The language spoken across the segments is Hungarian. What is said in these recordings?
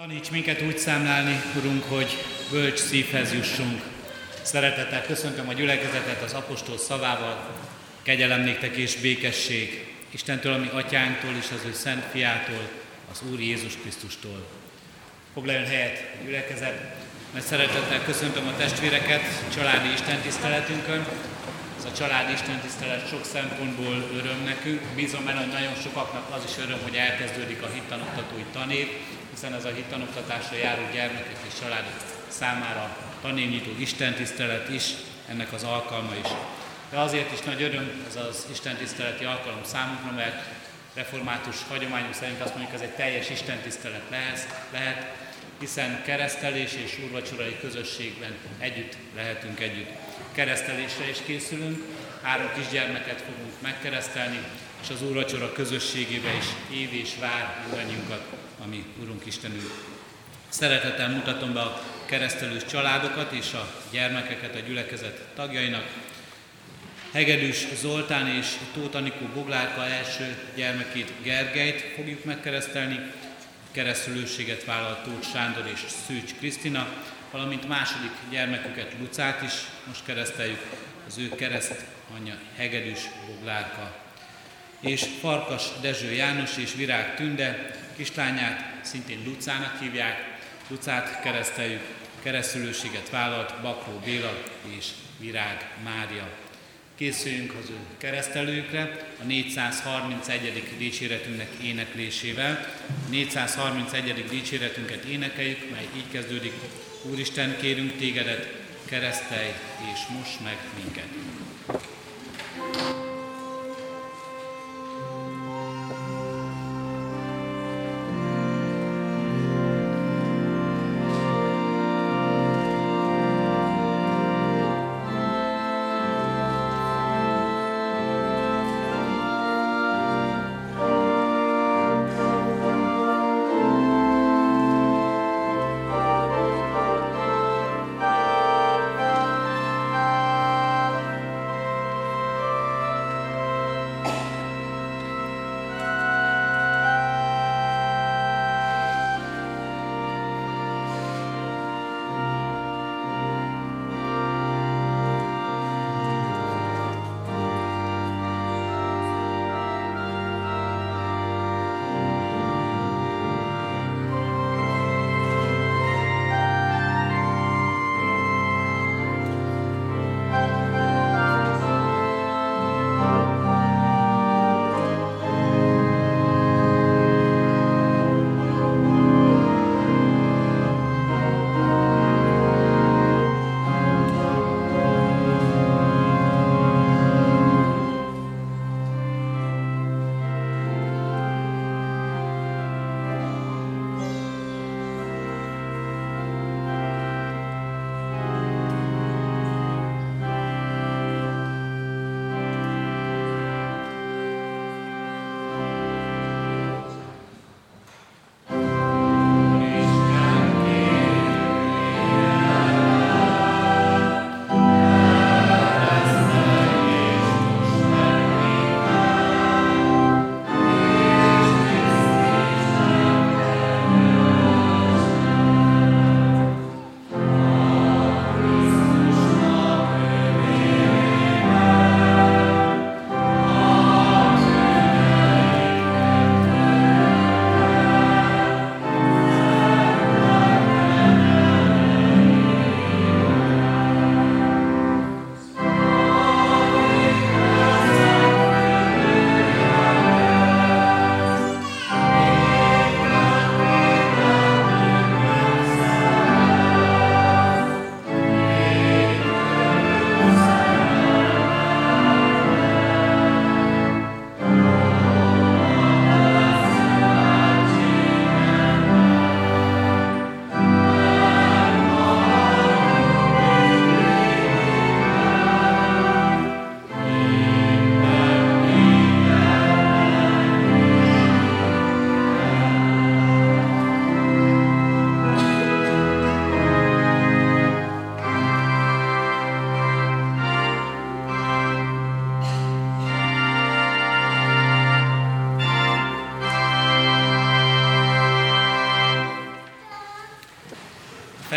Taníts minket úgy számlálni, Urunk, hogy bölcs szívhez jussunk. Szeretettel köszöntöm a gyülekezetet az apostol szavával, kegyelem néktek és békesség, Istentől, ami atyánktól és az ő szent fiától, az Úr Jézus Krisztustól. Foglaljon helyet gyülekezet, mert szeretettel köszöntöm a testvéreket családi istentiszteletünkön. Ez a családi istentisztelet sok szempontból öröm nekünk. Bízom benne, hogy nagyon sokaknak az is öröm, hogy elkezdődik a hittanoktatói tanév, hiszen ez a hittanoktatásra járó gyermekek és családok számára tanévnyitó istentisztelet is, ennek az alkalma is. De azért is nagy öröm ez az istentiszteleti alkalom számunkra, mert református hagyományunk szerint azt mondjuk, ez egy teljes istentisztelet lehet, hiszen keresztelés és úrvacsorai közösségben együtt lehetünk együtt. Keresztelésre is készülünk, három kisgyermeket fogunk megkeresztelni, és az úrvacsora közösségébe is év és vár mindannyiunkat, ami Urunk Istenünk. Szeretettel mutatom be a keresztelős családokat és a gyermekeket a gyülekezet tagjainak. Hegedűs Zoltán és Tóth Anikó Boglárka első gyermekét Gergelyt fogjuk megkeresztelni, keresztülőséget vállalt Tóth Sándor és Szűcs Krisztina, valamint második gyermeküket Lucát is most kereszteljük, az ő kereszt anyja Hegedűs Boglárka. És Farkas Dezső János és Virág Tünde kislányát szintén Lucának hívják, Lucát kereszteljük, keresztülőséget vállalt Bakró Béla és Virág Mária. Készüljünk az ő keresztelőkre a 431. dicséretünknek éneklésével. 431. dicséretünket énekeljük, mely így kezdődik. Úristen, kérünk tégedet, keresztelj és most meg minket.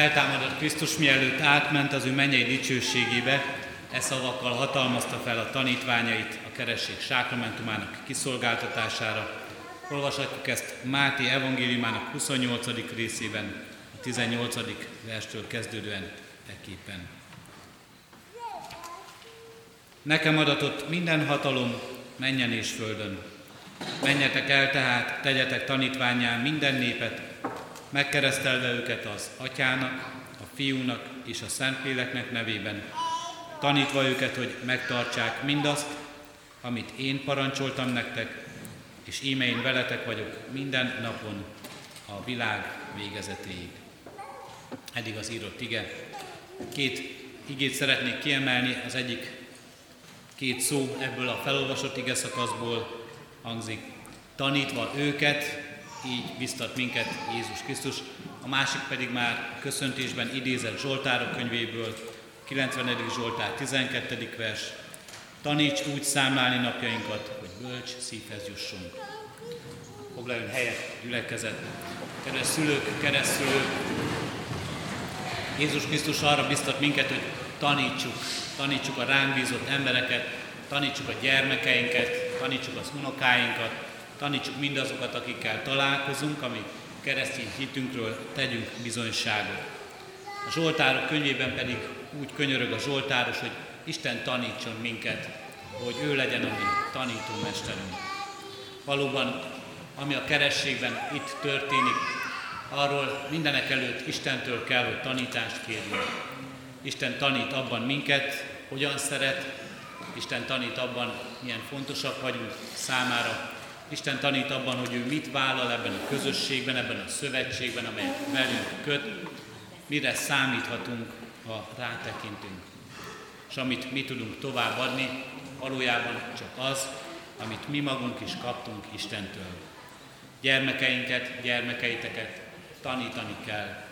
Feltámadott Krisztus mielőtt átment az ő mennyei dicsőségébe, e szavakkal hatalmazta fel a tanítványait a keresség sákramentumának kiszolgáltatására. Olvashatjuk ezt Máté evangéliumának 28. részében, a 18. verstől kezdődően ekképpen. Nekem adatott minden hatalom menjen és földön. Menjetek el tehát, tegyetek tanítványán minden népet, megkeresztelve őket az atyának, a fiúnak és a szentléleknek nevében, tanítva őket, hogy megtartsák mindazt, amit én parancsoltam nektek, és íme én veletek vagyok minden napon a világ végezetéig. Eddig az írott ige. Két igét szeretnék kiemelni, az egyik két szó ebből a felolvasott ige szakaszból hangzik. Tanítva őket, így biztat minket Jézus Krisztus, a másik pedig már köszöntésben idézett Zsoltárok könyvéből, 90. Zsoltár 12. vers. Taníts úgy számlálni napjainkat, hogy bölcs szívhez jussunk. Foglaljon helyet, gyülekezet. Kedves szülők, keresztülők, Jézus Krisztus arra biztat minket, hogy tanítsuk, tanítsuk a ránk bízott embereket, tanítsuk a gyermekeinket, tanítsuk az unokáinkat, tanítsuk mindazokat, akikkel találkozunk, ami keresztény hitünkről tegyünk bizonyságot. A Zsoltárok könyvében pedig úgy könyörög a Zsoltáros, hogy Isten tanítson minket, hogy ő legyen a mi tanítómesterünk. Valóban, ami a kerességben itt történik, arról mindenek előtt Istentől kell, hogy tanítást kérjünk. Isten tanít abban minket, hogyan szeret, Isten tanít abban, milyen fontosak vagyunk számára, Isten tanít abban, hogy ő mit vállal ebben a közösségben, ebben a szövetségben, amelyet velünk köt, mire számíthatunk, ha rátekintünk. És amit mi tudunk továbbadni, valójában csak az, amit mi magunk is kaptunk Istentől. Gyermekeinket, gyermekeiteket tanítani kell,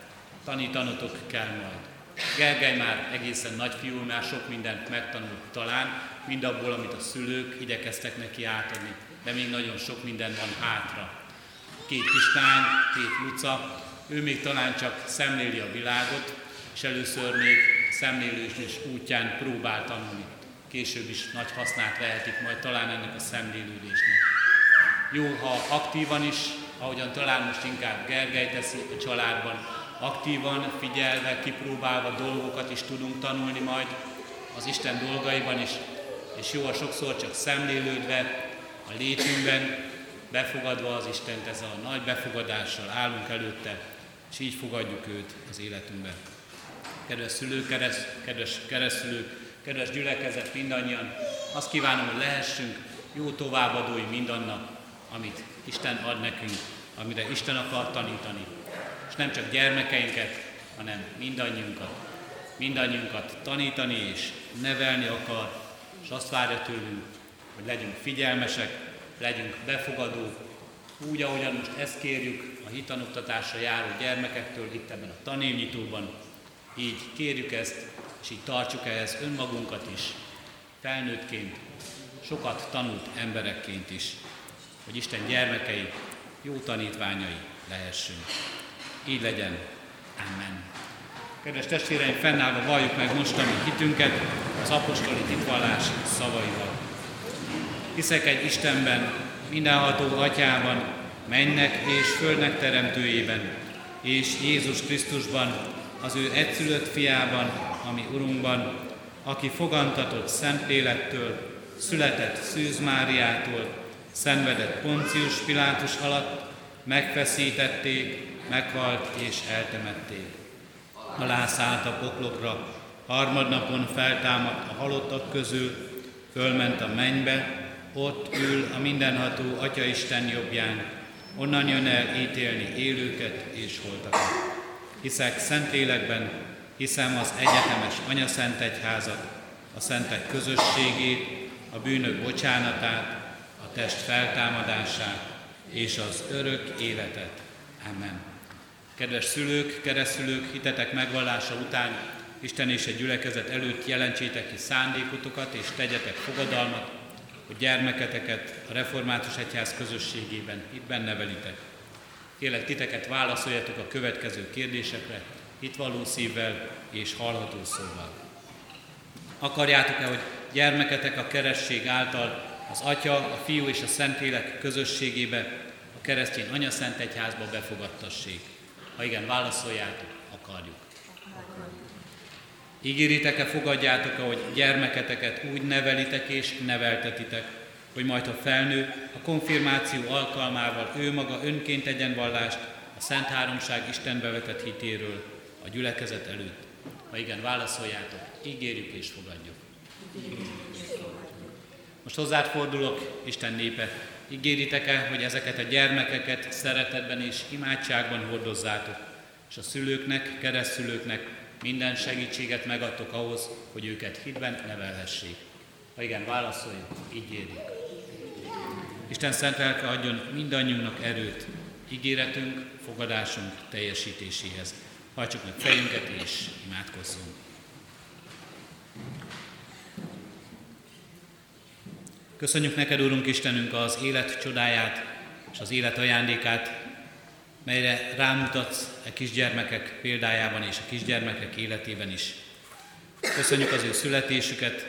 tanítanotok kell majd. Gergely már egészen nagy fiú, már sok mindent megtanult talán, mind abból, amit a szülők igyekeztek neki átadni, de még nagyon sok minden van hátra. Két kislány, két Luca, ő még talán csak szemléli a világot, és először még szemlélős és útján próbál tanulni. Később is nagy hasznát vehetik majd talán ennek a szemlélődésnek. Jó, ha aktívan is, ahogyan talán most inkább Gergely teszi a családban, aktívan, figyelve, kipróbálva dolgokat is tudunk tanulni majd az Isten dolgaiban is, és jó, a sokszor csak szemlélődve, a létünkben, befogadva az Istent ezzel a nagy befogadással állunk előtte, és így fogadjuk őt az életünkbe. Kedves szülők, kedves, kedves keresztülők, kedves gyülekezet, mindannyian, azt kívánom, hogy lehessünk jó továbbadói mindannak, amit Isten ad nekünk, amire Isten akar tanítani. És nem csak gyermekeinket, hanem mindannyiunkat. Mindannyiunkat tanítani és nevelni akar, és azt várja tőlünk, hogy legyünk figyelmesek, legyünk befogadók, úgy, ahogyan most ezt kérjük a hitanoktatásra járó gyermekektől itt ebben a tanévnyitóban, így kérjük ezt, és így tartsuk ehhez önmagunkat is, felnőttként, sokat tanult emberekként is, hogy Isten gyermekei, jó tanítványai lehessünk. Így legyen. Amen. Kedves testvéreim, fennállva valljuk meg most mi hitünket az apostoli titvallás szavaival. Hiszek egy Istenben, mindenható atyában, mennek és földnek teremtőjében, és Jézus Krisztusban, az ő egyszülött fiában, ami Urunkban, aki fogantatott Szentlélektől, született Szűz Máriától, szenvedett Poncius Pilátus alatt, megfeszítették, meghalt és eltemették. Alászállt a poklokra, harmadnapon feltámadt a halottak közül, fölment a mennybe, ott ül a mindenható Atya Isten jobbján, onnan jön el ítélni élőket és holtakat. Hiszek Szentlélekben, hiszem az egyetemes Anya Szent Egyházat, a szentek közösségét, a bűnök bocsánatát, a test feltámadását és az örök életet. Amen. Kedves szülők, keresztülők, hitetek megvallása után Isten és egy gyülekezet előtt jelentsétek ki szándékotokat és tegyetek fogadalmat, hogy gyermeketeket a Református Egyház közösségében itt benne velitek. Kérlek titeket válaszoljatok a következő kérdésekre, hitvalló szívvel és hallható szóval. Akarjátok-e, hogy gyermeketek a keresztség által az Atya, a Fiú és a Szentlélek közösségébe, a keresztény Anya Szent Egyházba befogadtassék? Ha igen, válaszoljátok, akarjuk. Ígéritek-e, fogadjátok ahogy gyermeketeket úgy nevelitek és neveltetitek, hogy majd ha felnő, a konfirmáció alkalmával ő maga önként tegyen vallást a Szent Háromság Istenbe vetett hitéről a gyülekezet előtt. Ha igen, válaszoljátok, ígérjük és fogadjuk. Most hozzád fordulok, Isten népe, ígéritek-e, hogy ezeket a gyermekeket szeretetben és imádságban hordozzátok, és a szülőknek, keresztülőknek minden segítséget megadtok ahhoz, hogy őket hitben nevelhessék. Ha igen, válaszoljuk, ígérjük. Isten szent lelke adjon mindannyiunknak erőt, ígéretünk, fogadásunk teljesítéséhez. Hajtsuk meg fejünket és imádkozzunk. Köszönjük neked, Úrunk Istenünk, az élet csodáját és az élet ajándékát, melyre rámutatsz a kisgyermekek példájában és a kisgyermekek életében is. Köszönjük az ő születésüket,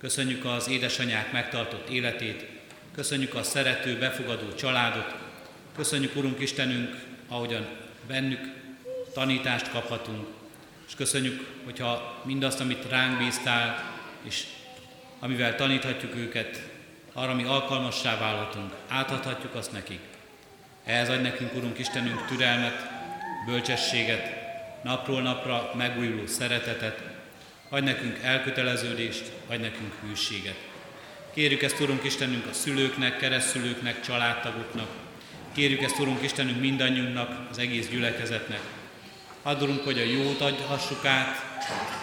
köszönjük az édesanyák megtartott életét, köszönjük a szerető, befogadó családot, köszönjük, Urunk Istenünk, ahogyan bennük tanítást kaphatunk, és köszönjük, hogyha mindazt, amit ránk bíztál, és amivel taníthatjuk őket, arra mi alkalmassá válhatunk, átadhatjuk azt nekik. Ehhez adj nekünk, Urunk Istenünk, türelmet, bölcsességet, napról napra megújuló szeretetet, adj nekünk elköteleződést, adj nekünk hűséget. Kérjük ezt, Urunk Istenünk, a szülőknek, keresztülőknek, családtagoknak. Kérjük ezt, Urunk Istenünk, mindannyiunknak, az egész gyülekezetnek. Add, hogy a jót adhassuk át,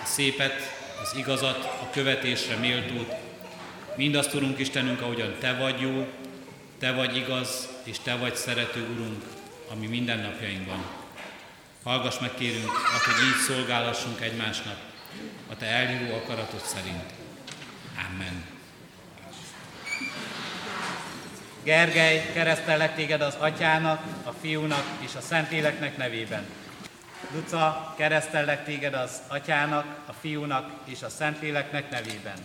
a szépet, az igazat, a követésre méltót. Mindazt, Urunk Istenünk, ahogyan Te vagy jó, Te vagy igaz, és Te vagy szerető, Urunk, ami mindennapjainkban. Hallgass meg, kérünk, hogy így szolgálassunk egymásnak, a Te elhívó akaratod szerint. Amen. Gergely, keresztellek téged az Atyának, a Fiúnak és a Szentléleknek nevében. Luca, keresztellek téged az Atyának, a Fiúnak és a Szentléleknek nevében.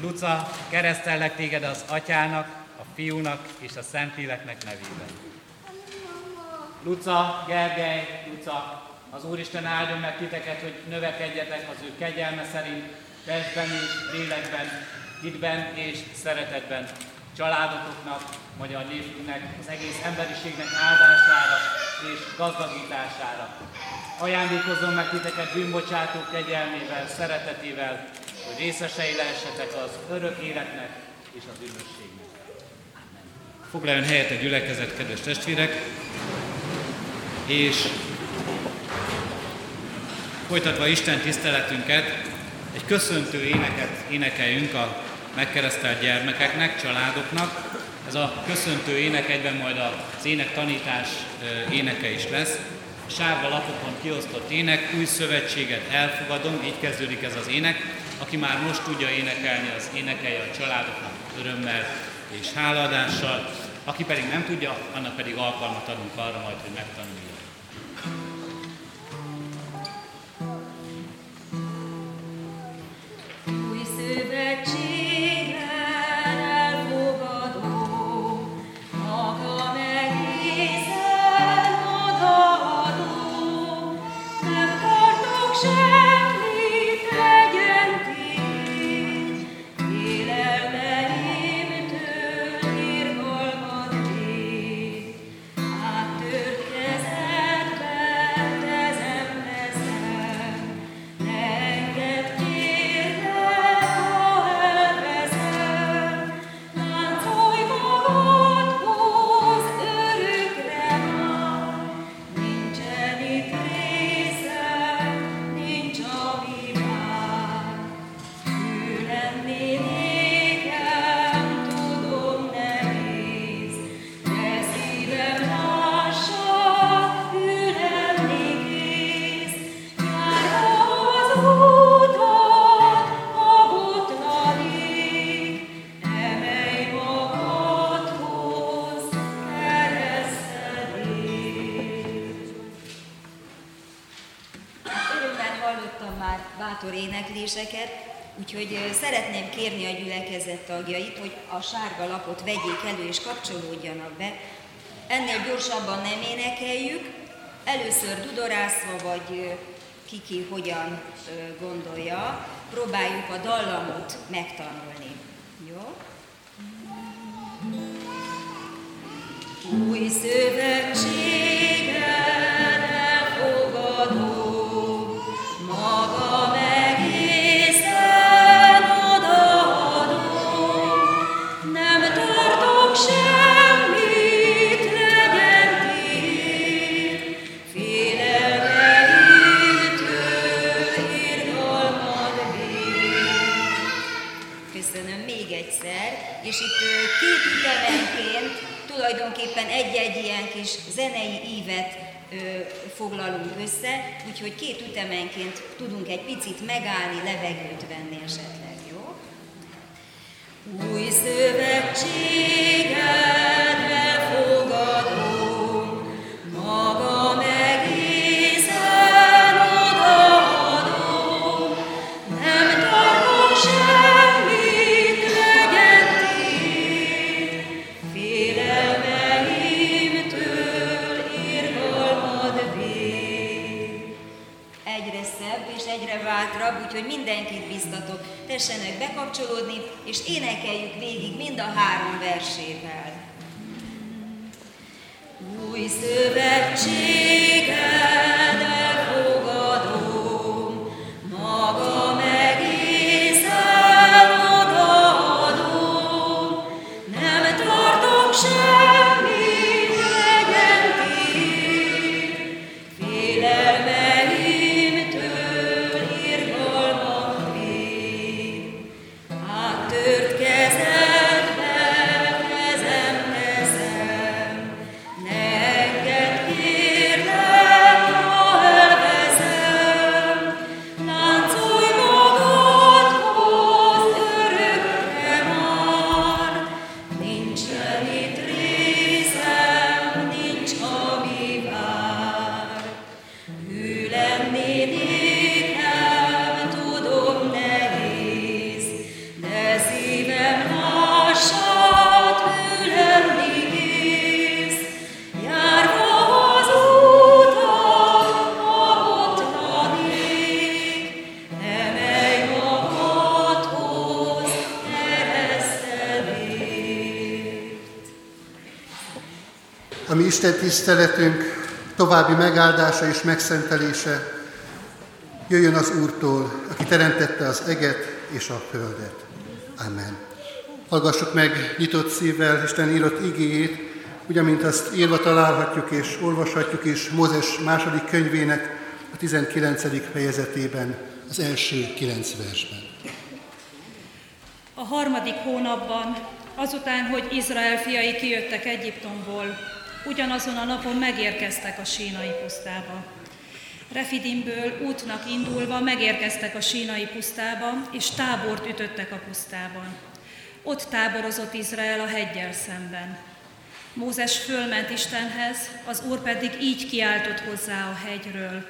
Luca, keresztellek téged az Atyának, a Fiúnak és a Szentléleknek nevében. Luca, Gergely, Luca, az Úristen áldjon meg titeket, hogy növekedjetek az ő kegyelme szerint, testben és lélekben, hitben és szeretetben, családoknak, magyar népünknek, az egész emberiségnek áldására és gazdagítására. Ajándékozom meg titeket bűnbocsátó kegyelmével, szeretetével, hogy részesei lehessetek az örök életnek és az üdvösségnek. Foglaljon helyet a gyülekezet, kedves testvérek, és folytatva Isten tiszteletünket, egy köszöntő éneket énekeljünk a megkeresztelt gyermekeknek, családoknak. Ez a köszöntő ének egyben majd az ének tanítás éneke is lesz a sárga lapokon kiosztott ének, új szövetséget elfogadom, így kezdődik ez az ének. Aki már most tudja énekelni, az énekelje a családoknak örömmel és háladással. Aki pedig nem tudja, annak pedig alkalmat adunk arra majd, hogy megtanulja. Új szövetség. Boże. Énekléseket, úgyhogy szeretném kérni a gyülekezet tagjait, hogy a sárga lapot vegyék elő és kapcsolódjanak be. Ennél gyorsabban nem énekeljük, először dudorászva, vagy kiki hogyan gondolja, próbáljuk a dallamot megtanulni. Jó? Új szövetség tulajdonképpen egy-egy ilyen kis zenei ívet foglalunk össze, úgyhogy két ütemenként tudunk egy picit megállni, levegőt venni esetleg, jó? Új szövetséget versével. Új szövetséget tiszteletünk további megáldása és megszentelése jöjjön az Úrtól, aki teremtette az eget és a földet. Amen. Hallgassuk meg nyitott szívvel Isten írott igéjét, úgy, amint azt írva találhatjuk és olvashatjuk is Mózes második könyvének a 19. fejezetében, az első kilenc versben. A harmadik hónapban, azután, hogy Izrael fiai kijöttek Egyiptomból, Ugyanazon a napon megérkeztek a sínai pusztába. Refidimből útnak indulva megérkeztek a sínai pusztába, és tábort ütöttek a pusztában. Ott táborozott Izrael a hegyel szemben. Mózes fölment Istenhez, az Úr pedig így kiáltott hozzá a hegyről.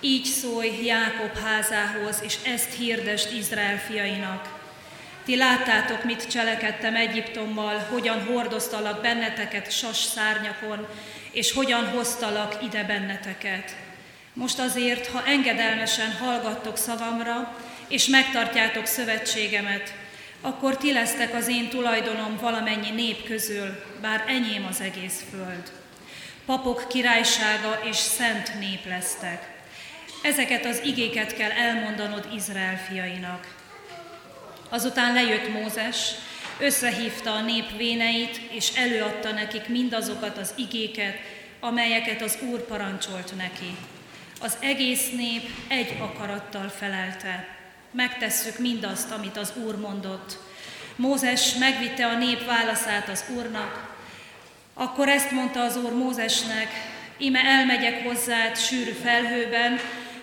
Így szólj Jákob házához, és ezt hirdest Izrael fiainak. Ti láttátok, mit cselekedtem Egyiptommal, hogyan hordoztalak benneteket sas szárnyakon, és hogyan hoztalak ide benneteket. Most azért, ha engedelmesen hallgattok szavamra, és megtartjátok szövetségemet, akkor ti lesztek az én tulajdonom valamennyi nép közül, bár enyém az egész föld. Papok királysága és szent nép lesztek. Ezeket az igéket kell elmondanod Izrael fiainak. Azután lejött Mózes, összehívta a nép véneit, és előadta nekik mindazokat az igéket, amelyeket az Úr parancsolt neki. Az egész nép egy akarattal felelte. Megtesszük mindazt, amit az Úr mondott. Mózes megvitte a nép válaszát az Úrnak. Akkor ezt mondta az Úr Mózesnek, ime elmegyek hozzád sűrű felhőben,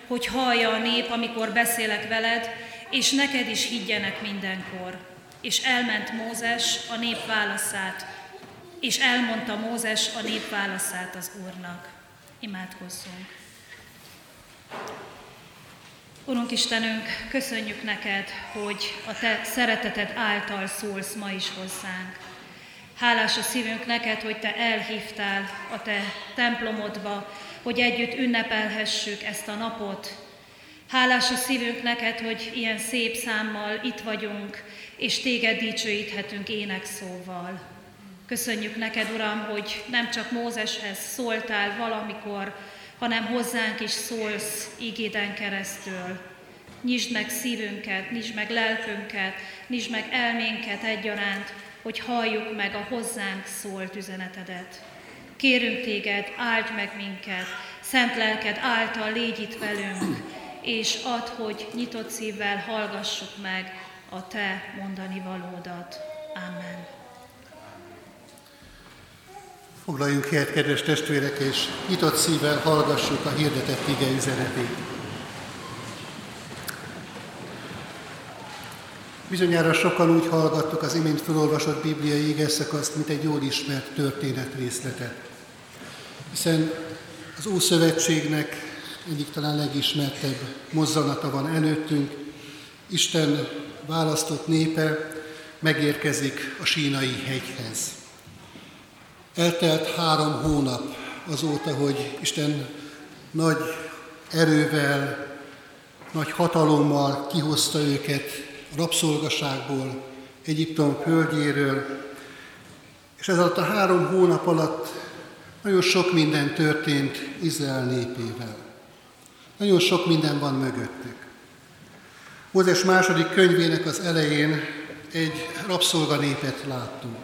hogy hallja a nép, amikor beszélek veled, és neked is higgyenek mindenkor. És elment Mózes a nép válaszát, és elmondta Mózes a nép válaszát az Úrnak. Imádkozzunk! Urunk Istenünk, köszönjük neked, hogy a te szereteted által szólsz ma is hozzánk. Hálás a szívünk neked, hogy te elhívtál a te templomodba, hogy együtt ünnepelhessük ezt a napot. Hálás a szívünk neked, hogy ilyen szép számmal itt vagyunk, és téged dicsőíthetünk énekszóval. Köszönjük neked, Uram, hogy nem csak Mózeshez szóltál valamikor, hanem hozzánk is szólsz ígéden keresztül. Nyisd meg szívünket, nyisd meg lelkünket, nyisd meg elménket egyaránt, hogy halljuk meg a hozzánk szólt üzenetedet. Kérünk téged, áld meg minket, szent lelked által légy itt velünk, és add, hogy nyitott szívvel hallgassuk meg a te mondani valódat. Amen. Foglaljunk helyet, kedves testvérek, és nyitott szívvel hallgassuk a hirdetett ige üzenetét. Bizonyára sokan úgy hallgattuk az imént felolvasott bibliai égeszakaszt, mint egy jól ismert történetrészletet. Hiszen az Ószövetségnek egyik talán legismertebb mozzanata van előttünk. Isten választott népe megérkezik a sínai hegyhez. Eltelt három hónap azóta, hogy Isten nagy erővel, nagy hatalommal kihozta őket a rabszolgaságból, Egyiptom földjéről, és ez alatt a három hónap alatt nagyon sok minden történt Izrael népével. Nagyon sok minden van mögöttük. Mózes második könyvének az elején egy rabszolganépet láttunk.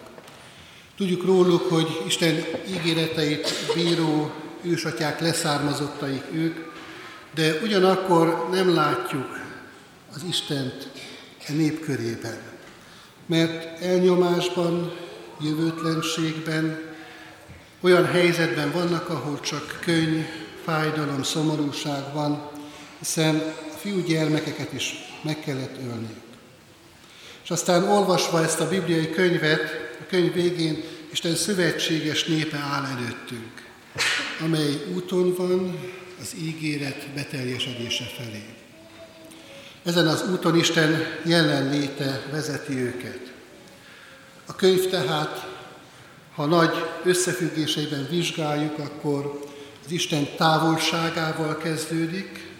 Tudjuk róluk, hogy Isten ígéreteit bíró ősatyák leszármazottaik ők, de ugyanakkor nem látjuk az Istent a nép körében. Mert elnyomásban, jövőtlenségben, olyan helyzetben vannak, ahol csak könyv, fájdalom, szomorúság van, hiszen a fiú gyermekeket is meg kellett ölni. És aztán olvasva ezt a bibliai könyvet, a könyv végén Isten szövetséges népe áll előttünk, amely úton van az ígéret beteljesedése felé. Ezen az úton Isten jelenléte vezeti őket. A könyv tehát, ha nagy összefüggéseiben vizsgáljuk, akkor az Isten távolságával kezdődik,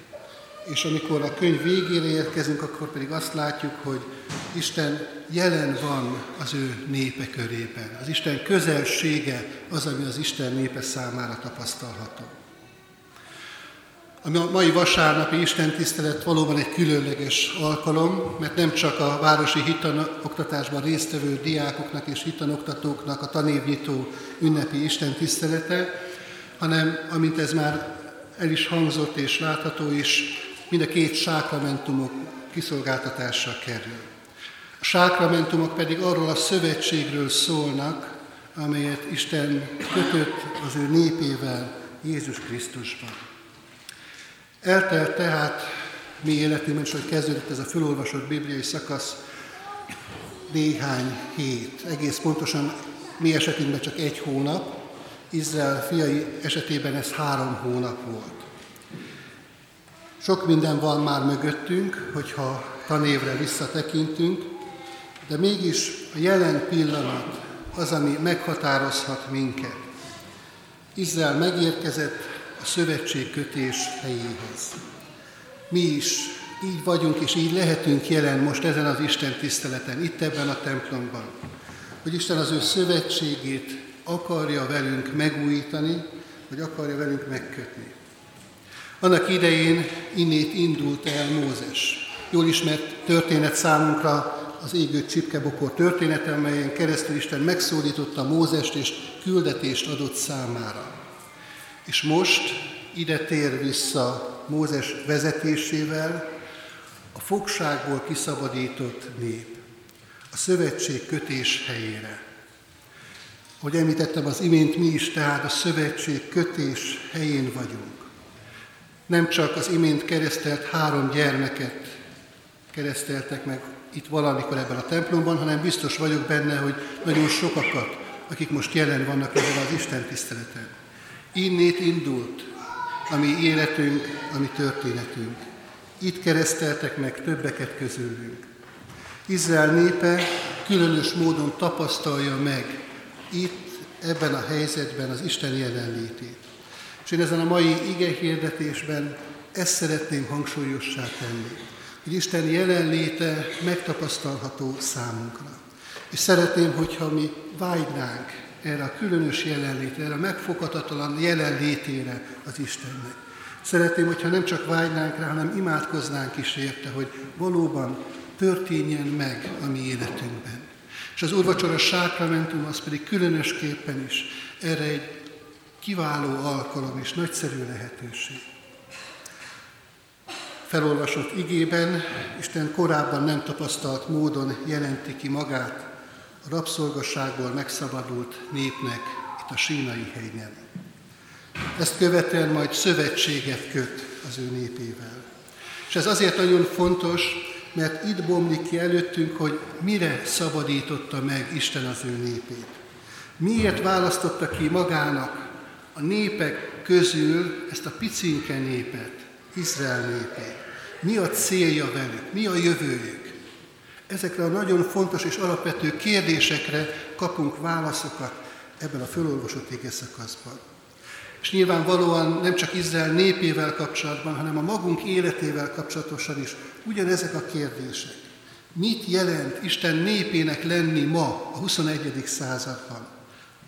és amikor a könyv végére érkezünk, akkor pedig azt látjuk, hogy Isten jelen van az ő népe körében. Az Isten közelsége az, ami az Isten népe számára tapasztalható. A mai vasárnapi Isten tisztelet valóban egy különleges alkalom, mert nem csak a városi hitanoktatásban résztvevő diákoknak és hitanoktatóknak a tanévnyitó ünnepi Isten tisztelete, hanem, amint ez már el is hangzott és látható is, mind a két sákramentumok kiszolgáltatásra kerül. A sákramentumok pedig arról a szövetségről szólnak, amelyet Isten kötött az ő népével Jézus Krisztusban. Eltelt tehát mi életünkben, és hogy kezdődött ez a felolvasott bibliai szakasz, néhány hét, egész pontosan mi esetünkben csak egy hónap, Izrael fiai esetében ez három hónap volt. Sok minden van már mögöttünk, hogyha tanévre visszatekintünk, de mégis a jelen pillanat az, ami meghatározhat minket. Izrael megérkezett a szövetségkötés helyéhez. Mi is így vagyunk, és így lehetünk jelen most ezen az Isten tiszteleten, itt ebben a templomban, hogy Isten az ő szövetségét akarja velünk megújítani, vagy akarja velünk megkötni. Annak idején innét indult el Mózes. Jól ismert történet számunkra az égő csipkebokor története, amelyen keresztül Isten megszólította Mózest és küldetést adott számára. És most ide tér vissza Mózes vezetésével a fogságból kiszabadított nép, a szövetség kötés helyére. Ahogy említettem az imént, mi is tehát a szövetség kötés helyén vagyunk. Nem csak az imént keresztelt három gyermeket kereszteltek meg itt valamikor ebben a templomban, hanem biztos vagyok benne, hogy nagyon sokakat, akik most jelen vannak ezen az Isten tiszteleten. Innét indult a mi életünk, a mi történetünk. Itt kereszteltek meg többeket közülünk. Izrael népe különös módon tapasztalja meg itt, ebben a helyzetben az Isten jelenlétét. És én ezen a mai ige hirdetésben ezt szeretném hangsúlyossá tenni, hogy Isten jelenléte megtapasztalható számunkra. És szeretném, hogyha mi vágynánk erre a különös jelenlétre, erre a megfoghatatlan jelenlétére az Istennek. Szeretném, hogyha nem csak vágynánk rá, hanem imádkoznánk is érte, hogy valóban történjen meg a mi életünkben. És az úrvacsora sákramentum az pedig különösképpen is erre egy kiváló alkalom és nagyszerű lehetőség. Felolvasott igében Isten korábban nem tapasztalt módon jelenti ki magát a rabszolgasságból megszabadult népnek itt a sínai helyen. Ezt követően majd szövetséget köt az ő népével. És ez azért nagyon fontos, mert itt bomlik ki előttünk, hogy mire szabadította meg Isten az ő népét. Miért választotta ki magának a népek közül ezt a picinke népet, Izrael népét. Mi a célja velük, mi a jövőjük. Ezekre a nagyon fontos és alapvető kérdésekre kapunk válaszokat ebben a fölolvasott ége szakaszban. És nyilvánvalóan nem csak Izrael népével kapcsolatban, hanem a magunk életével kapcsolatosan is ugyanezek a kérdések. Mit jelent Isten népének lenni ma, a 21. században?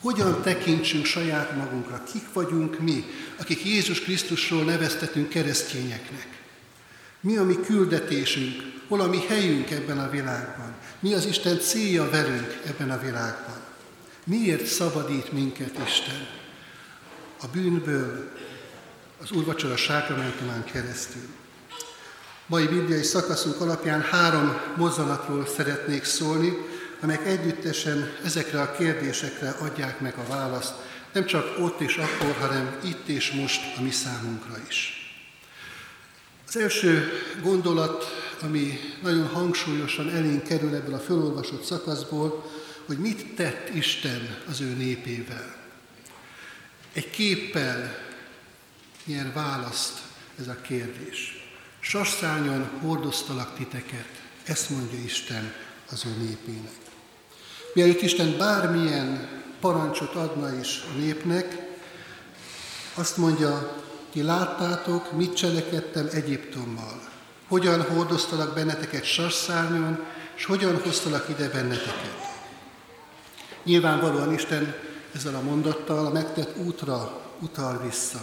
Hogyan tekintsünk saját magunkra? Kik vagyunk mi, akik Jézus Krisztusról neveztetünk keresztényeknek? Mi a mi küldetésünk? Hol a mi helyünk ebben a világban? Mi az Isten célja velünk ebben a világban? Miért szabadít minket Isten? A bűnből, az úrvacsora sákramentumán keresztül. Mai bibliai szakaszunk alapján három mozzanatról szeretnék szólni, amelyek együttesen ezekre a kérdésekre adják meg a választ, nem csak ott és akkor, hanem itt és most a mi számunkra is. Az első gondolat, ami nagyon hangsúlyosan elénk kerül ebből a fölolvasott szakaszból, hogy mit tett Isten az ő népével. Egy képpel nyer választ ez a kérdés. Sasszányon hordoztalak titeket, ezt mondja Isten az ő népének. Mielőtt Isten bármilyen parancsot adna is a népnek, azt mondja, ti láttátok, mit cselekedtem Egyiptommal, hogyan hordoztalak benneteket sasszányon, és hogyan hoztalak ide benneteket. Nyilvánvalóan Isten ezzel a mondattal a megtett útra utal vissza.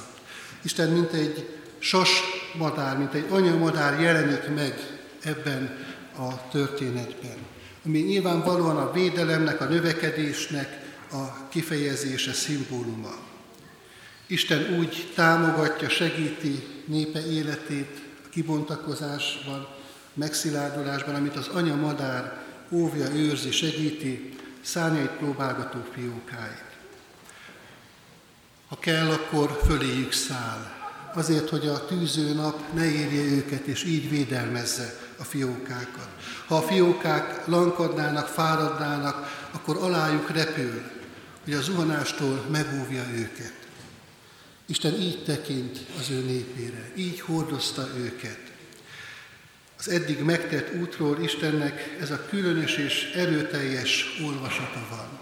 Isten mint egy sas madár, mint egy anyamadár jelenik meg ebben a történetben, ami nyilvánvalóan a védelemnek, a növekedésnek a kifejezése, szimbóluma. Isten úgy támogatja, segíti népe életét a kibontakozásban, megszilárdulásban, amit az anya madár óvja, őrzi, segíti szárnyait próbálgató fiókáit. Ha kell, akkor föléjük száll, azért, hogy a tűző nap ne érje őket, és így védelmezze a fiókákat. Ha a fiókák lankadnának, fáradnának, akkor alájuk repül, hogy a zuhanástól megóvja őket. Isten így tekint az ő népére, így hordozta őket. Az eddig megtett útról Istennek ez a különös és erőteljes olvasata van.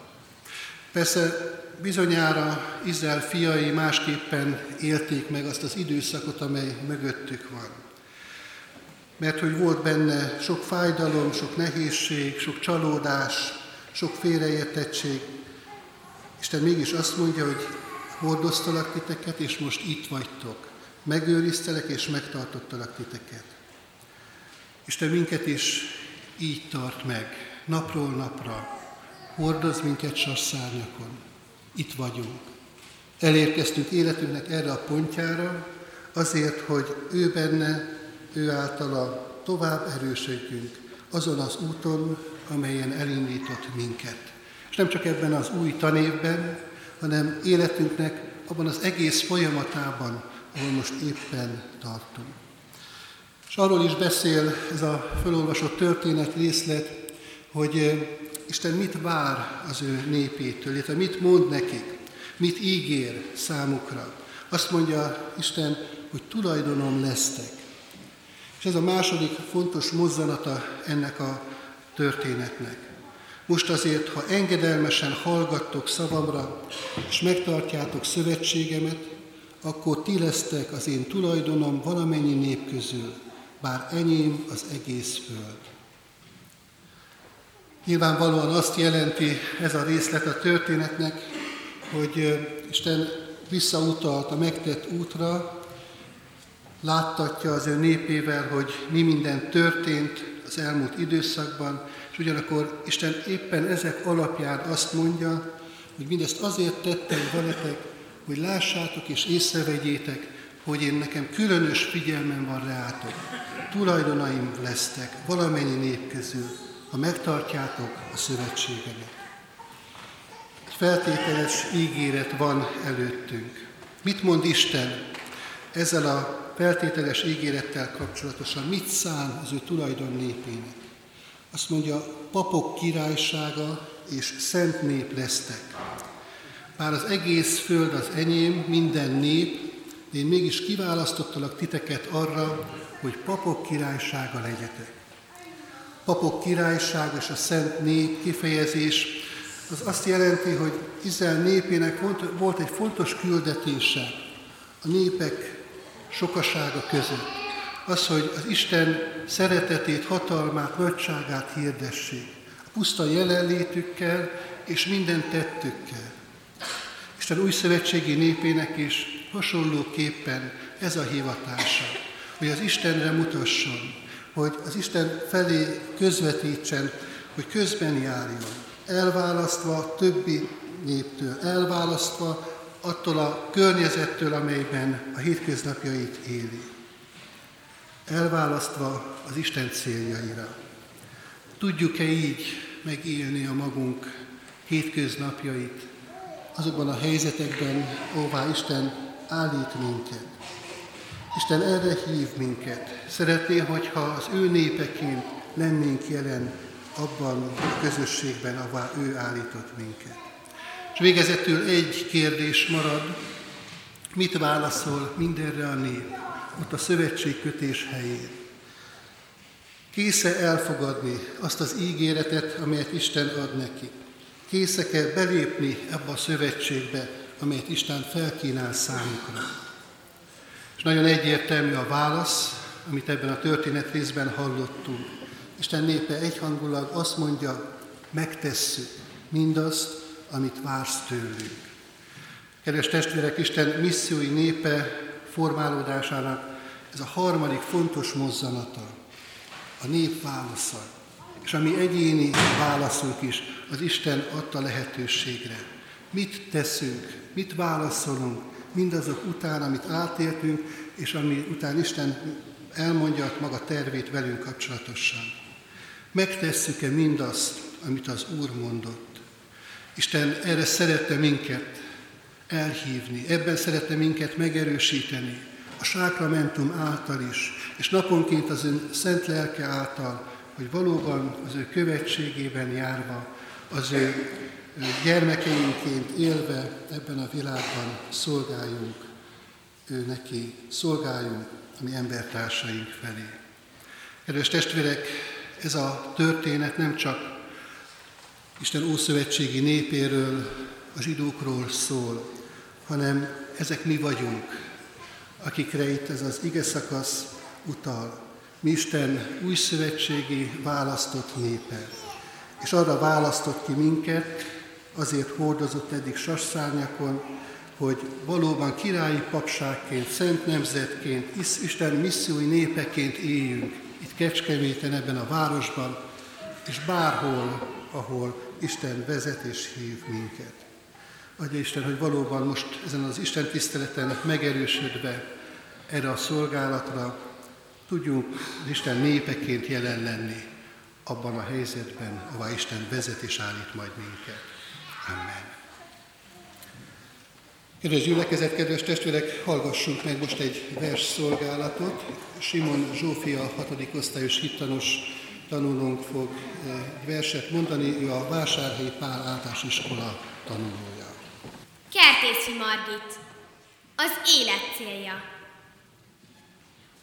Persze bizonyára Izrael fiai másképpen élték meg azt az időszakot, amely mögöttük van. Mert hogy volt benne sok fájdalom, sok nehézség, sok csalódás, sok félreértettség. Isten mégis azt mondja, hogy hordoztalak titeket, és most itt vagytok. Megőriztelek és megtartottalak titeket. Isten minket is így tart meg, napról napra. Hordoz minket sasszárnyakon. Itt vagyunk. Elérkeztünk életünknek erre a pontjára, azért, hogy ő benne, ő általa tovább erősödjünk azon az úton, amelyen elindított minket. És nem csak ebben az új tanévben, hanem életünknek abban az egész folyamatában, ahol most éppen tartunk. És arról is beszél ez a felolvasott történet részlet, hogy Isten mit vár az ő népétől, illetve mit mond nekik, mit ígér számukra. Azt mondja Isten, hogy tulajdonom lesztek. És ez a második fontos mozzanata ennek a történetnek. Most azért, ha engedelmesen hallgattok szavamra, és megtartjátok szövetségemet, akkor ti lesztek az én tulajdonom valamennyi nép közül, bár enyém az egész föld. Nyilvánvalóan azt jelenti ez a részlet a történetnek, hogy Isten visszautalt a megtett útra, láttatja az ő népével, hogy mi minden történt az elmúlt időszakban, és ugyanakkor Isten éppen ezek alapján azt mondja, hogy mindezt azért tettem veletek, hogy lássátok és észrevegyétek, hogy én nekem különös figyelmem van reátok. Tulajdonaim lesztek valamennyi nép közül, ha megtartjátok a szövetségemet. Egy feltételes ígéret van előttünk. Mit mond Isten ezzel a feltételes ígérettel kapcsolatosan? Mit szán az ő tulajdon népének? Azt mondja, papok királysága és szent nép lesztek. Bár az egész föld az enyém, minden nép, én mégis kiválasztottalak titeket arra, hogy papok királysága legyetek. Papok királyság és a szent nép kifejezés az azt jelenti, hogy Izrael népének volt egy fontos küldetése a népek sokasága között. Az, hogy az Isten szeretetét, hatalmát, nagyságát hirdessék. A puszta jelenlétükkel és minden tettükkel. Isten új szövetségi népének is hasonlóképpen ez a hivatása, hogy az Istenre mutasson, hogy az Isten felé közvetítsen, hogy közben járjon, elválasztva többi néptől, elválasztva attól a környezettől, amelyben a hétköznapjait éli. Elválasztva az Isten céljaira. Tudjuk-e így megélni a magunk hétköznapjait, azokban a helyzetekben, óvá Isten állít minket. Isten erre hív minket. Szeretné, hogyha az ő népeként lennénk jelen abban a közösségben, ahová ő állított minket. És végezetül egy kérdés marad, mit válaszol mindenre a nép, ott a szövetségkötés helyén. Késze elfogadni azt az ígéretet, amelyet Isten ad neki? Készek-e belépni ebbe a szövetségbe, amelyet Isten felkínál számukra? Nagyon egyértelmű a válasz, amit ebben a történet részben hallottunk. Isten népe egyhangulag azt mondja, megtesszük mindazt, amit vársz tőlünk. Kedves testvérek, Isten missziói népe formálódásának ez a harmadik fontos mozzanata, a nép válasza, és a mi egyéni válaszunk is az Isten adta lehetőségre. Mit teszünk, mit válaszolunk mindazok után, amit átéltünk, és ami után Isten elmondja maga tervét velünk kapcsolatosan. Megtesszük-e mindazt, amit az Úr mondott? Isten erre szerette minket elhívni, ebben szerette minket megerősíteni, a sákramentum által is, és naponként az ön szent lelke által, hogy valóban az ő követségében járva, az ő gyermekeinként élve ebben a világban szolgáljunk ő neki, szolgáljunk a mi embertársaink felé. Kedves testvérek, ez a történet nem csak Isten ószövetségi népéről, a zsidókról szól, hanem ezek mi vagyunk, akikre itt ez az ige szakasz utal. Mi Isten új szövetségi választott népe. És arra választott ki minket, azért hordozott eddig sasszárnyakon, hogy valóban királyi papságként, szent nemzetként, Isten missziói népeként éljünk itt Kecskeméten, ebben a városban, és bárhol, ahol Isten vezet és hív minket. Adja Isten, hogy valóban most ezen az Isten tiszteleten megerősödve erre a szolgálatra tudjunk az Isten népeként jelen lenni abban a helyzetben, ahová Isten vezet és állít majd minket. Amen. Kedves gyülekezet, kedves testvérek, hallgassunk meg most egy vers szolgálatot. Simon Zsófia, hatodik osztályos hittanos tanulónk fog eh, egy verset mondani, ő a Vásárhelyi Pál általános iskola tanulója. Kertészi Margit, az élet célja.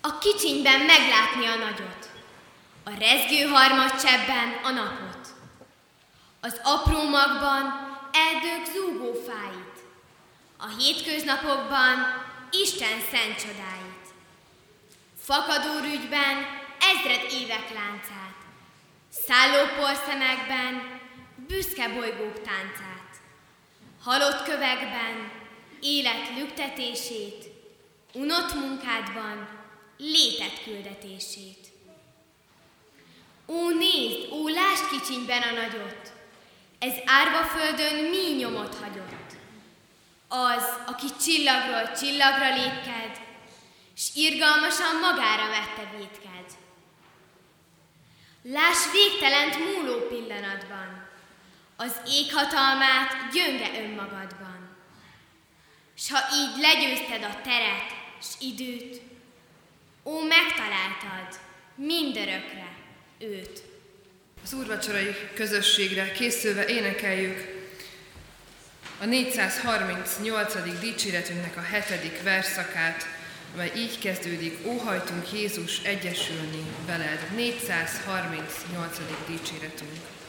A kicsinyben meglátni a nagyot, a rezgő harmadcsebben a napot, az apró magban erdők zúgó fáit, a hétköznapokban Isten szent csodáit, fakadó rügyben ezred évek láncát, szálló porszemekben büszke bolygók táncát, halott kövekben élet lüktetését, unott munkádban létet küldetését. Ó, nézd, ó, lásd kicsinyben a nagyot, ez árva földön mi nyomot hagyott. Az, aki csillagról csillagra lépked, s irgalmasan magára vette vétked. Láss végtelent múló pillanatban, az ég hatalmát gyönge önmagadban. S ha így legyőzted a teret s időt, ó, megtaláltad mindörökre őt. Az úrvacsorai közösségre készülve énekeljük a 438. dicséretünknek a hetedik verszakát, amely így kezdődik, óhajtunk Jézus egyesülni veled. 438. dicséretünk.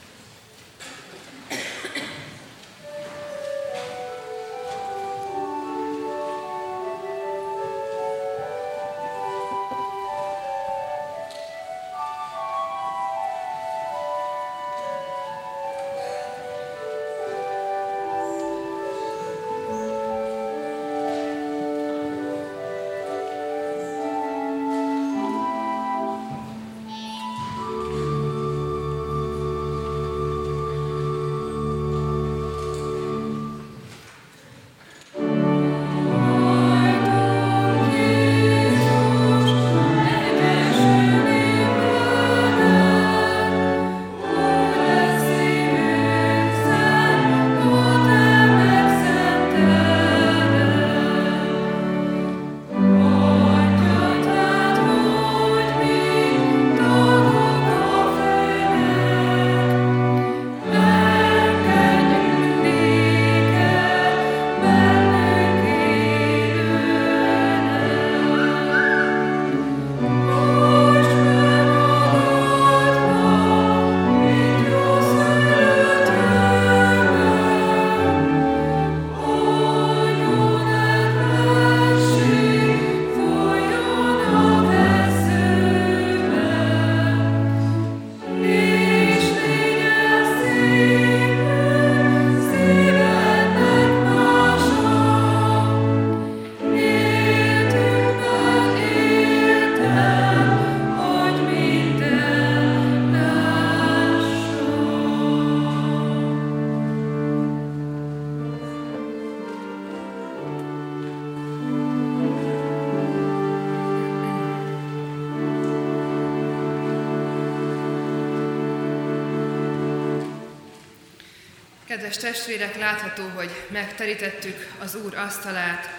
Kedves testvérek, látható, hogy megterítettük az Úr asztalát,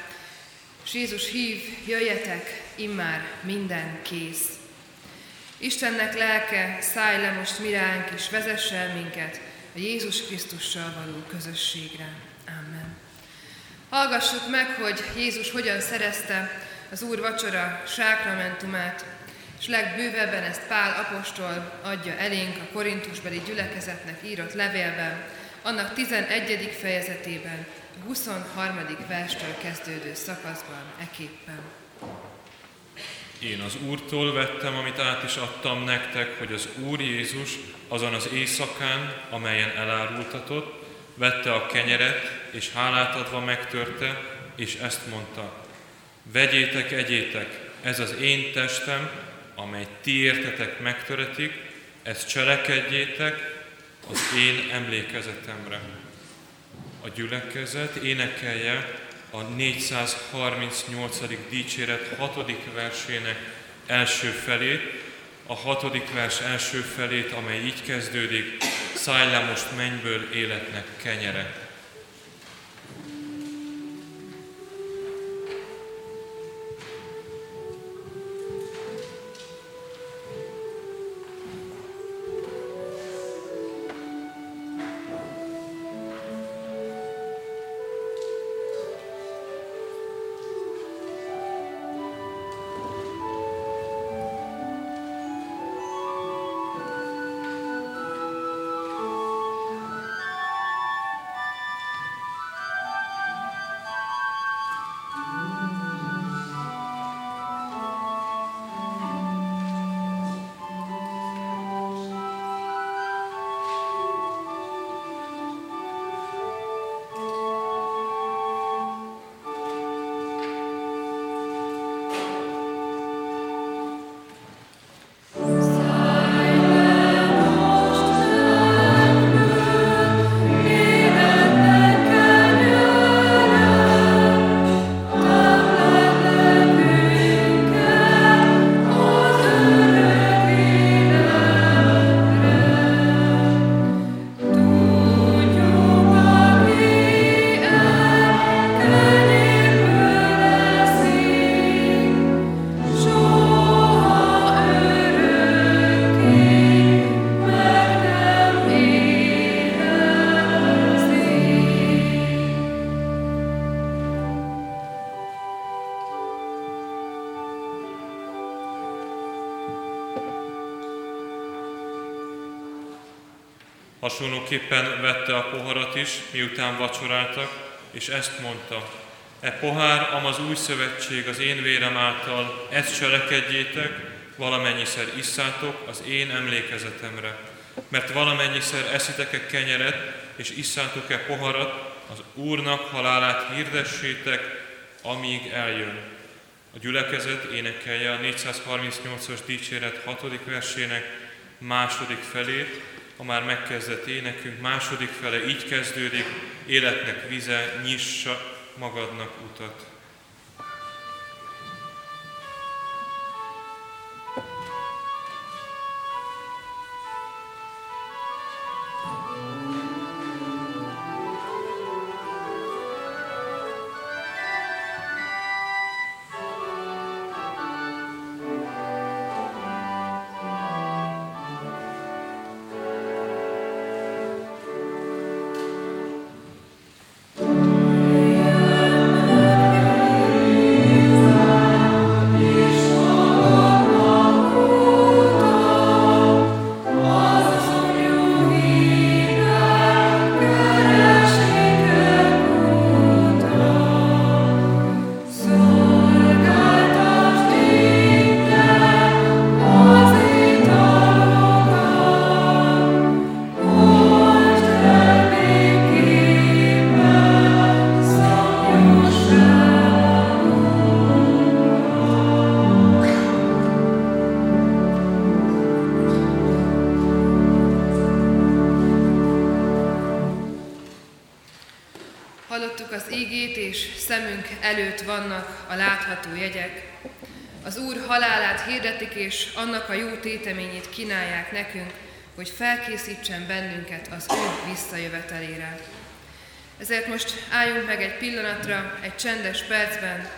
és Jézus hív, jöjjetek, immár minden kész. Istennek lelke, szállj le most miránk, és vezesse el minket a Jézus Krisztussal való közösségre. Amen. Hallgassuk meg, hogy Jézus hogyan szerezte az Úr vacsora sákramentumát, és legbővebben ezt Pál apostol adja elénk a korintusbeli gyülekezetnek írott levélben, annak 11. fejezetében, 23. verstől kezdődő szakaszban eképpen. Én az Úrtól vettem, amit át is adtam nektek, hogy az Úr Jézus azon az éjszakán, amelyen elárultatott, vette a kenyeret, és hálát adva megtörte, és ezt mondta, vegyétek, egyétek, ez az én testem, amely ti értetek megtöretik, ezt cselekedjétek, az én emlékezetemre. A gyülekezet énekelje a 438. dicséret 6. versének első felét, a hatodik vers első felét, amely így kezdődik, szállj le most mennyből életnek kenyere. Is, miután vacsoráltak, és ezt mondta, E pohár, am az új szövetség az én vérem által, ezt cselekedjétek, valamennyiszer isszátok az én emlékezetemre. Mert valamennyiszer eszitek-e kenyeret, és isszátok-e poharat, az Úrnak halálát hirdessétek, amíg eljön. A gyülekezet énekelje a 438-as dicséret 6. versének második felét, a már megkezdett énekünk második fele így kezdődik, életnek vize, nyissa magadnak utat. Annak a jó téteményét kínálják nekünk, hogy felkészítsen bennünket az ő visszajövetelére. Ezért most álljunk meg egy pillanatra, egy csendes percben,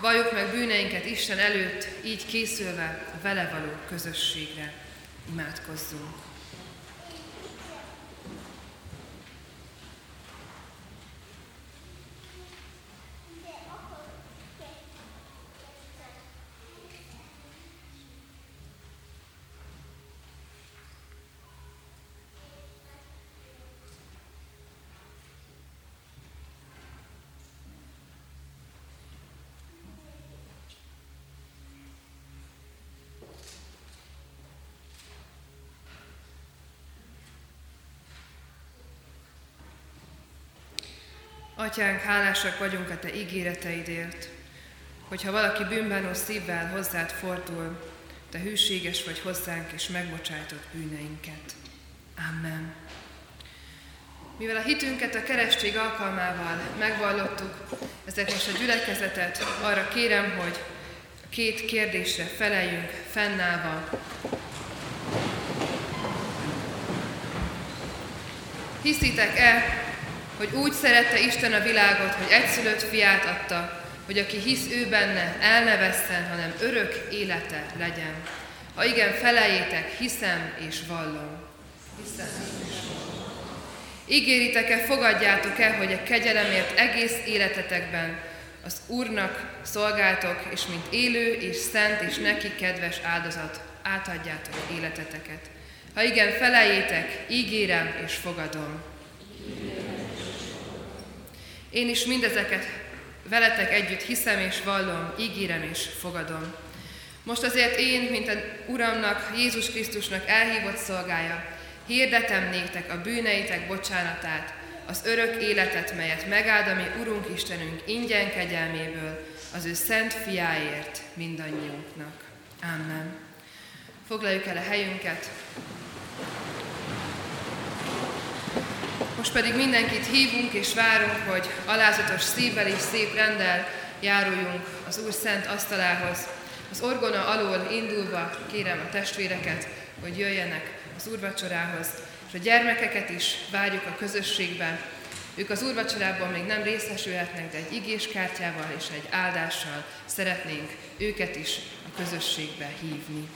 valljuk meg bűneinket Isten előtt, így készülve a vele való közösségre. Imádkozzunk! Atyánk, hálásak vagyunk a Te ígéreteidért, hogyha valaki bűnbánó szívvel hozzád fordul, Te hűséges vagy hozzánk, és megbocsájtott bűneinket. Amen. Mivel a hitünket a keresztség alkalmával megvallottuk, ezért most a gyülekezetet arra kérem, hogy a két kérdésre feleljünk fennállva. Hiszitek-e, hogy úgy szerette Isten a világot, hogy egyszülött fiát adta, hogy aki hisz ő benne, el ne vesszen, hanem örök élete legyen. Ha igen, felejétek, hiszem és vallom. Hiszem és vallom. Ígéritek-e, fogadjátok-e, hogy a kegyelemért egész életetekben az Úrnak szolgáltok, és mint élő és szent és neki kedves áldozat átadjátok életeteket. Ha igen, felejétek, ígérem és fogadom. Én is mindezeket veletek együtt hiszem és vallom, ígérem és fogadom. Most azért én, mint a Uramnak, Jézus Krisztusnak elhívott szolgája, hirdetem néktek a bűneitek bocsánatát, az örök életet, melyet megáld a mi Urunk Istenünk ingyen kegyelméből, az ő szent fiáért mindannyiunknak. Amen. Foglaljuk el a helyünket. Most pedig mindenkit hívunk és várunk, hogy alázatos szívvel és szép rendel járuljunk az Úr szent asztalához. Az orgona alól indulva kérem a testvéreket, hogy jöjjenek az úrvacsorához, és a gyermekeket is várjuk a közösségbe. Ők az úrvacsorában még nem részesülhetnek, de egy igéskártyával és egy áldással szeretnénk őket is a közösségbe hívni.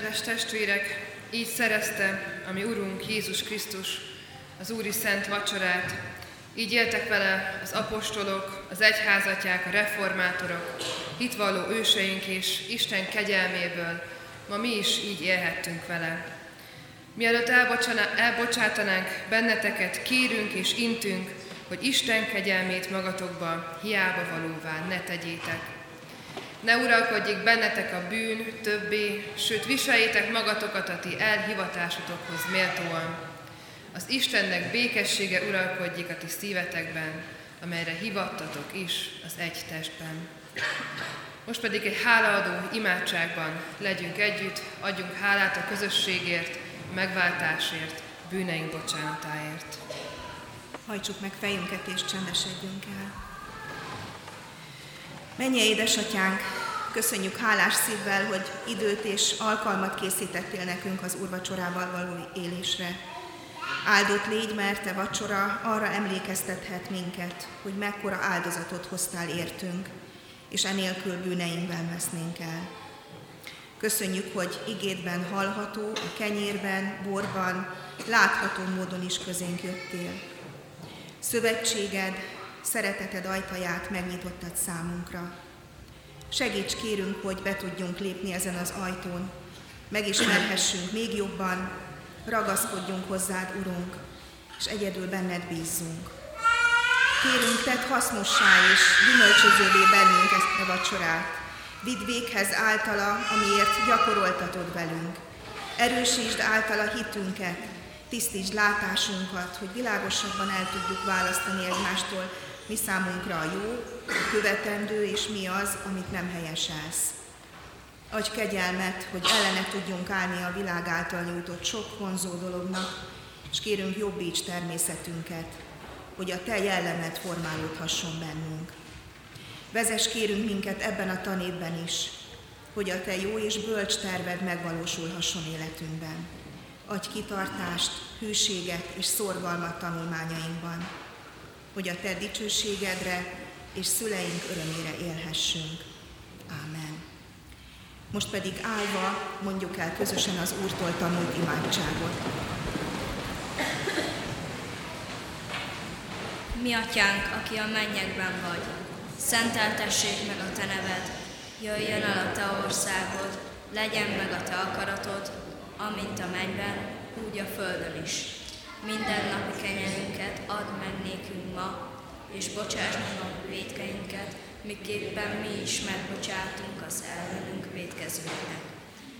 Kedves testvérek, így szerezte a mi Urunk Jézus Krisztus az Úri Szent Vacsorát. Így éltek vele az apostolok, az egyházatják, a reformátorok, hitvalló őseink és Isten kegyelméből. Ma mi is így élhettünk vele. Mielőtt elbocsátanánk benneteket, kérünk és intünk, hogy Isten kegyelmét magatokba hiába valóvá ne tegyétek. Ne uralkodjék bennetek a bűn többé, sőt viseljétek magatokat a ti elhivatásotokhoz méltóan. Az Istennek békessége uralkodjék a ti szívetekben, amelyre hivattatok is az egy testben. Most pedig egy hálaadó imádságban legyünk együtt, adjunk hálát a közösségért, megváltásért, bűneink bocsánatáért. Hajtsuk meg fejünket és csendesedjünk el. Menje édesatyánk, köszönjük hálás szívvel, hogy időt és alkalmat készítettél nekünk az úrvacsorával való élésre. Áldott légy, mert te vacsora arra emlékeztethet minket, hogy mekkora áldozatot hoztál értünk, és enélkül bűneinkben vesznénk el. Köszönjük, hogy igédben hallható, a kenyérben, borban, látható módon is közénk jöttél. Szövetséged, szereteted ajtaját megnyitottad számunkra. Segíts kérünk, hogy be tudjunk lépni ezen az ajtón, megismerhessünk még jobban, ragaszkodjunk hozzád, Urunk, és egyedül benned bízzunk. Kérünk, tedd hasznossá és gyümölcsözővé bennünk ezt a vacsorát. Vidd véghez általa, amiért gyakoroltatod velünk. Erősítsd általa hitünket, tisztítsd látásunkat, hogy világosabban el tudjuk választani egymástól, mi számunkra a jó, a követendő, és mi az, amit nem helyeselsz. Adj kegyelmet, hogy ellene tudjunk állni a világ által nyújtott sok vonzó dolognak, és kérünk jobbíts természetünket, hogy a Te jellemed formálódhasson bennünk. Vezes kérünk minket ebben a tanévben is, hogy a Te jó és bölcs terved megvalósulhasson életünkben. Adj kitartást, hűséget és szorgalmat tanulmányainkban, hogy a Te dicsőségedre és szüleink örömére élhessünk. Ámen. Most pedig állva mondjuk el közösen az Úrtól tanult imádságot. Mi atyánk, aki a mennyekben vagy, szenteltessék meg a te neved, jöjjön el a te országod, legyen meg a te akaratod, amint a mennyben, úgy a földön is. Minden napi kenyerünket add meg nékünk ma, és bocsáss meg a védkeinket, miképpen mi is megbocsátunk az ellenünk védkezőknek.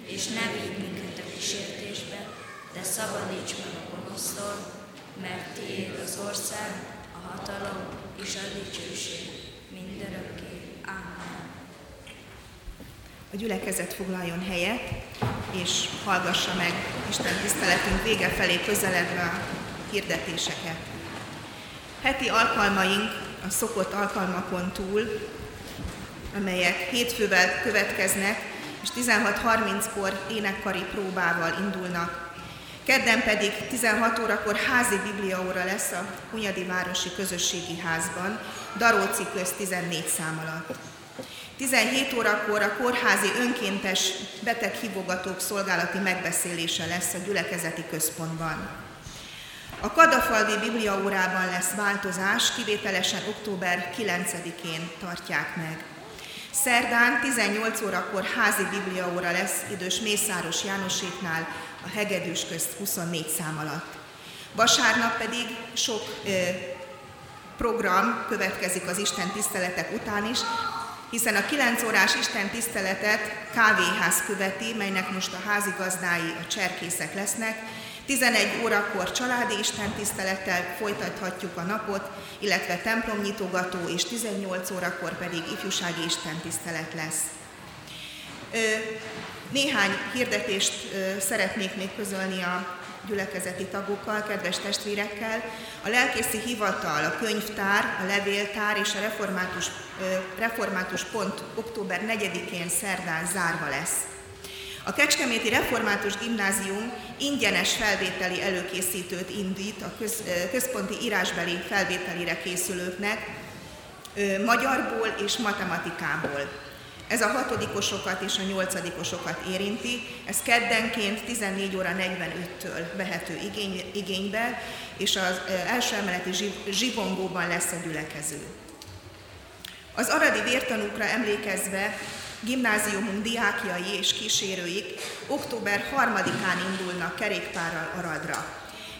És ne vigy minket a kísértésbe, de szabadíts meg a gonosztól, mert tiéd az ország, hatalom és a dicsőség mindörökké. Amen. A gyülekezet foglaljon helyet, és hallgassa meg Isten tiszteletünk vége felé közeledve a hirdetéseket. Heti alkalmaink a szokott alkalmakon túl, amelyek hétfővel következnek, és 16.30-kor énekkari próbával indulnak Kedden pedig 16 órakor házi bibliaóra lesz a Hunyadi Városi Közösségi Házban, Daróci köz 14 szám alatt. 17 órakor a kórházi önkéntes beteghívogatók szolgálati megbeszélése lesz a gyülekezeti központban. A Kadafalvi Bibliaórában lesz változás, kivételesen október 9-én tartják meg. Szerdán 18 órakor házi bibliaóra lesz idős Mészáros Jánoséknál, a hegedűs közt 24 szám alatt. Vasárnap pedig sok ö, program következik az Isten tiszteletek után is, hiszen a 9 órás Isten tiszteletet kávéház követi, melynek most a házigazdái, a cserkészek lesznek. 11 órakor családi Isten tisztelettel folytathatjuk a napot, illetve templomnyitogató, és 18 órakor pedig ifjúsági Isten tisztelet lesz. Néhány hirdetést szeretnék még közölni a gyülekezeti tagokkal, kedves testvérekkel. A lelkészi hivatal, a könyvtár, a levéltár és a református, református pont október 4-én szerdán zárva lesz. A Kecskeméti Református Gimnázium ingyenes felvételi előkészítőt indít a köz, központi írásbeli felvételire készülőknek magyarból és matematikából. Ez a hatodikosokat és a nyolcadikosokat érinti. Ez keddenként 14 óra 45-től vehető igény, igénybe, és az első emeleti zsibongóban lesz a gyülekező. Az aradi vértanúkra emlékezve gimnáziumunk diákjai és kísérőik október 3-án indulnak kerékpárral Aradra.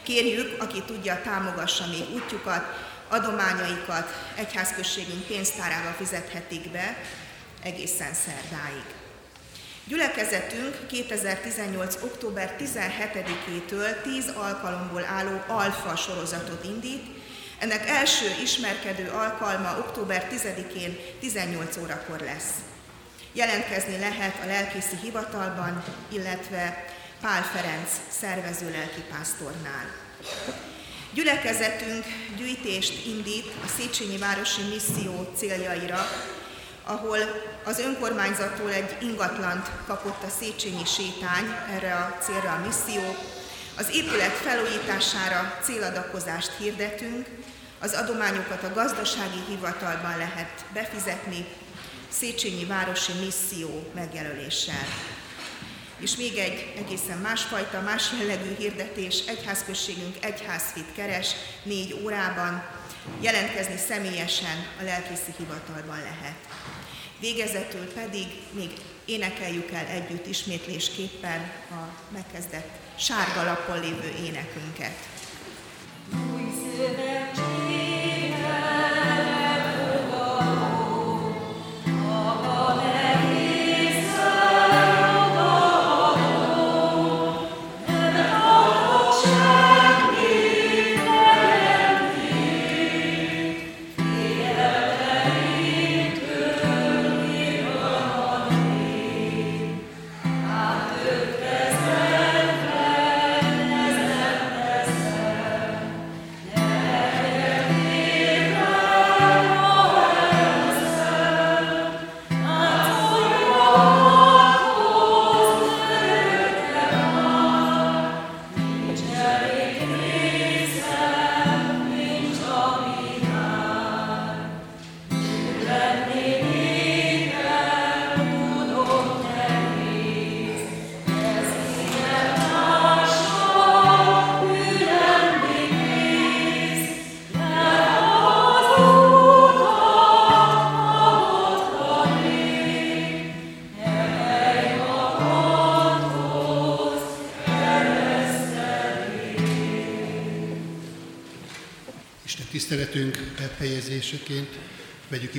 Kérjük, aki tudja, támogassa még útjukat, adományaikat egyházközségünk pénztárába fizethetik be egészen szerdáig. Gyülekezetünk 2018. október 17-től 10 alkalomból álló alfa sorozatot indít, ennek első ismerkedő alkalma október 10-én 18 órakor lesz. Jelentkezni lehet a lelkészi hivatalban, illetve Pál Ferenc szervező lelkipásztornál. Gyülekezetünk gyűjtést indít a Széchenyi Városi Misszió céljaira, ahol az önkormányzattól egy ingatlant kapott a Széchenyi sétány, erre a célra a misszió. Az épület felújítására céladakozást hirdetünk, az adományokat a gazdasági hivatalban lehet befizetni, Széchenyi Városi Misszió megjelöléssel. És még egy egészen másfajta, más jellegű hirdetés, egyházközségünk egyházfit keres négy órában, jelentkezni személyesen a lelkészi hivatalban lehet. Végezetül pedig még énekeljük el együtt ismétlésképpen a megkezdett sárga lapon lévő énekünket.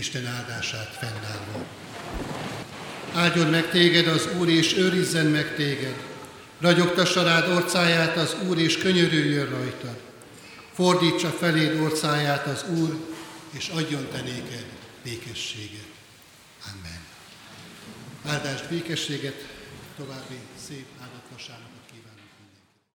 Isten áldását fennállva. Áldjon meg téged az Úr, és őrizzen meg téged. Ragyogtassa rád orcáját az Úr, és könyörüljön rajta. Fordítsa feléd orcáját az Úr, és adjon te néked békességet. Amen. Áldást békességet, további szép áldott vasárnapot.